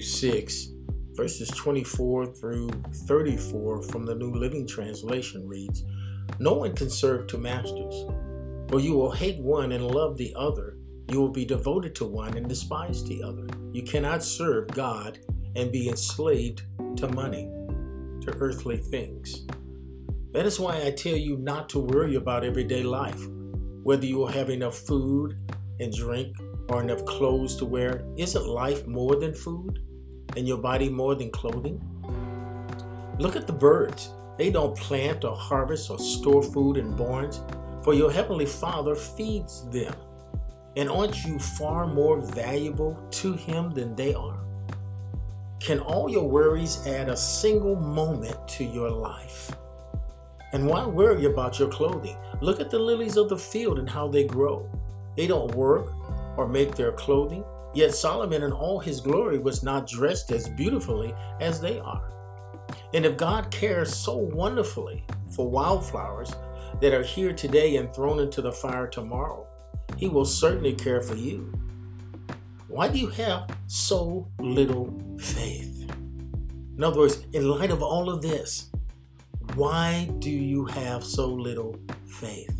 Matthew 6, verses 24 through 34 from the New Living Translation reads No one can serve two masters, for you will hate one and love the other. You will be devoted to one and despise the other. You cannot serve God and be enslaved to money, to earthly things. That is why I tell you not to worry about everyday life, whether you will have enough food and drink or enough clothes to wear. Isn't life more than food and your body more than clothing? Look at the birds. They don't plant or harvest or store food in barns, for your heavenly Father feeds them. And aren't you far more valuable to Him than they are? Can all your worries add a single moment to your life? And why worry about your clothing? Look at the lilies of the field and how they grow. They don't work or make their clothing, yet Solomon in all his glory was not dressed as beautifully as they are. And if God cares so wonderfully for wildflowers that are here today and thrown into the fire tomorrow, he will certainly care for you. Why do you have so little faith? In other words, in light of all of this, why do you have so little faith?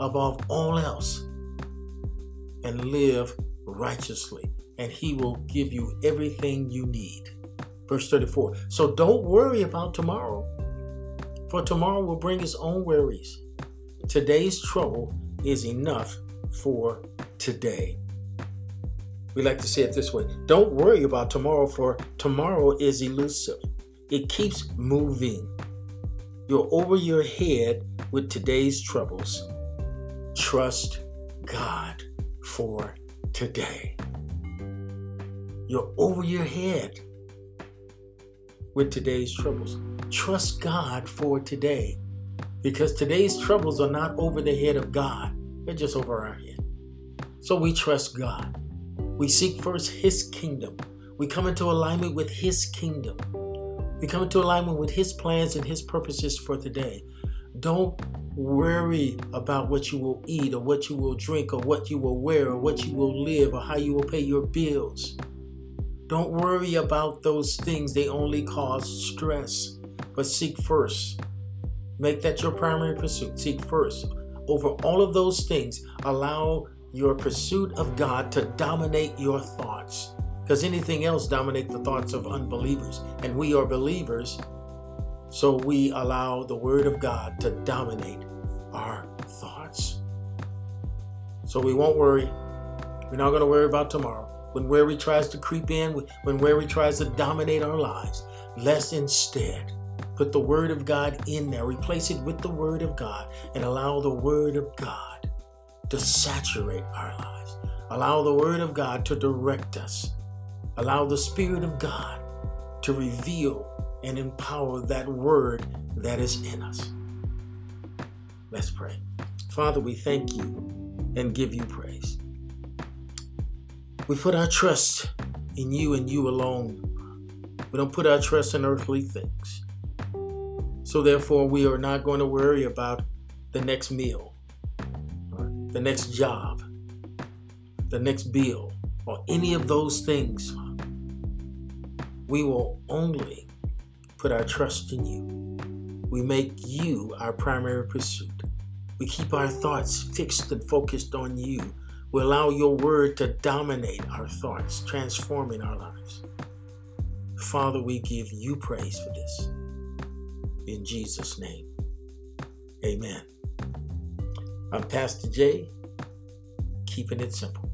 above all else and live righteously, and he will give you everything you need. Verse 34. So don't worry about tomorrow, for tomorrow will bring its own worries. Today's trouble is enough for today. We like to say it this way Don't worry about tomorrow, for tomorrow is elusive. It keeps moving. You're over your head with today's troubles. Trust God for today. You're over your head with today's troubles. Trust God for today because today's troubles are not over the head of God, they're just over our head. So we trust God. We seek first His kingdom. We come into alignment with His kingdom. We come into alignment with His plans and His purposes for today. Don't worry about what you will eat or what you will drink or what you will wear or what you will live or how you will pay your bills. Don't worry about those things, they only cause stress. But seek first. Make that your primary pursuit. Seek first. Over all of those things, allow your pursuit of God to dominate your thoughts because anything else dominate the thoughts of unbelievers and we are believers so we allow the word of god to dominate our thoughts. So we won't worry. We're not going to worry about tomorrow. When worry tries to creep in when worry tries to dominate our lives let's instead put the word of god in there replace it with the word of god and allow the word of god to saturate our lives. Allow the word of god to direct us. Allow the Spirit of God to reveal and empower that word that is in us. Let's pray. Father, we thank you and give you praise. We put our trust in you and you alone. We don't put our trust in earthly things. So, therefore, we are not going to worry about the next meal, the next job, the next bill, or any of those things we will only put our trust in you. We make you our primary pursuit. We keep our thoughts fixed and focused on you. We allow your word to dominate our thoughts, transforming our lives. Father, we give you praise for this. In Jesus' name, amen. I'm Pastor Jay, keeping it simple.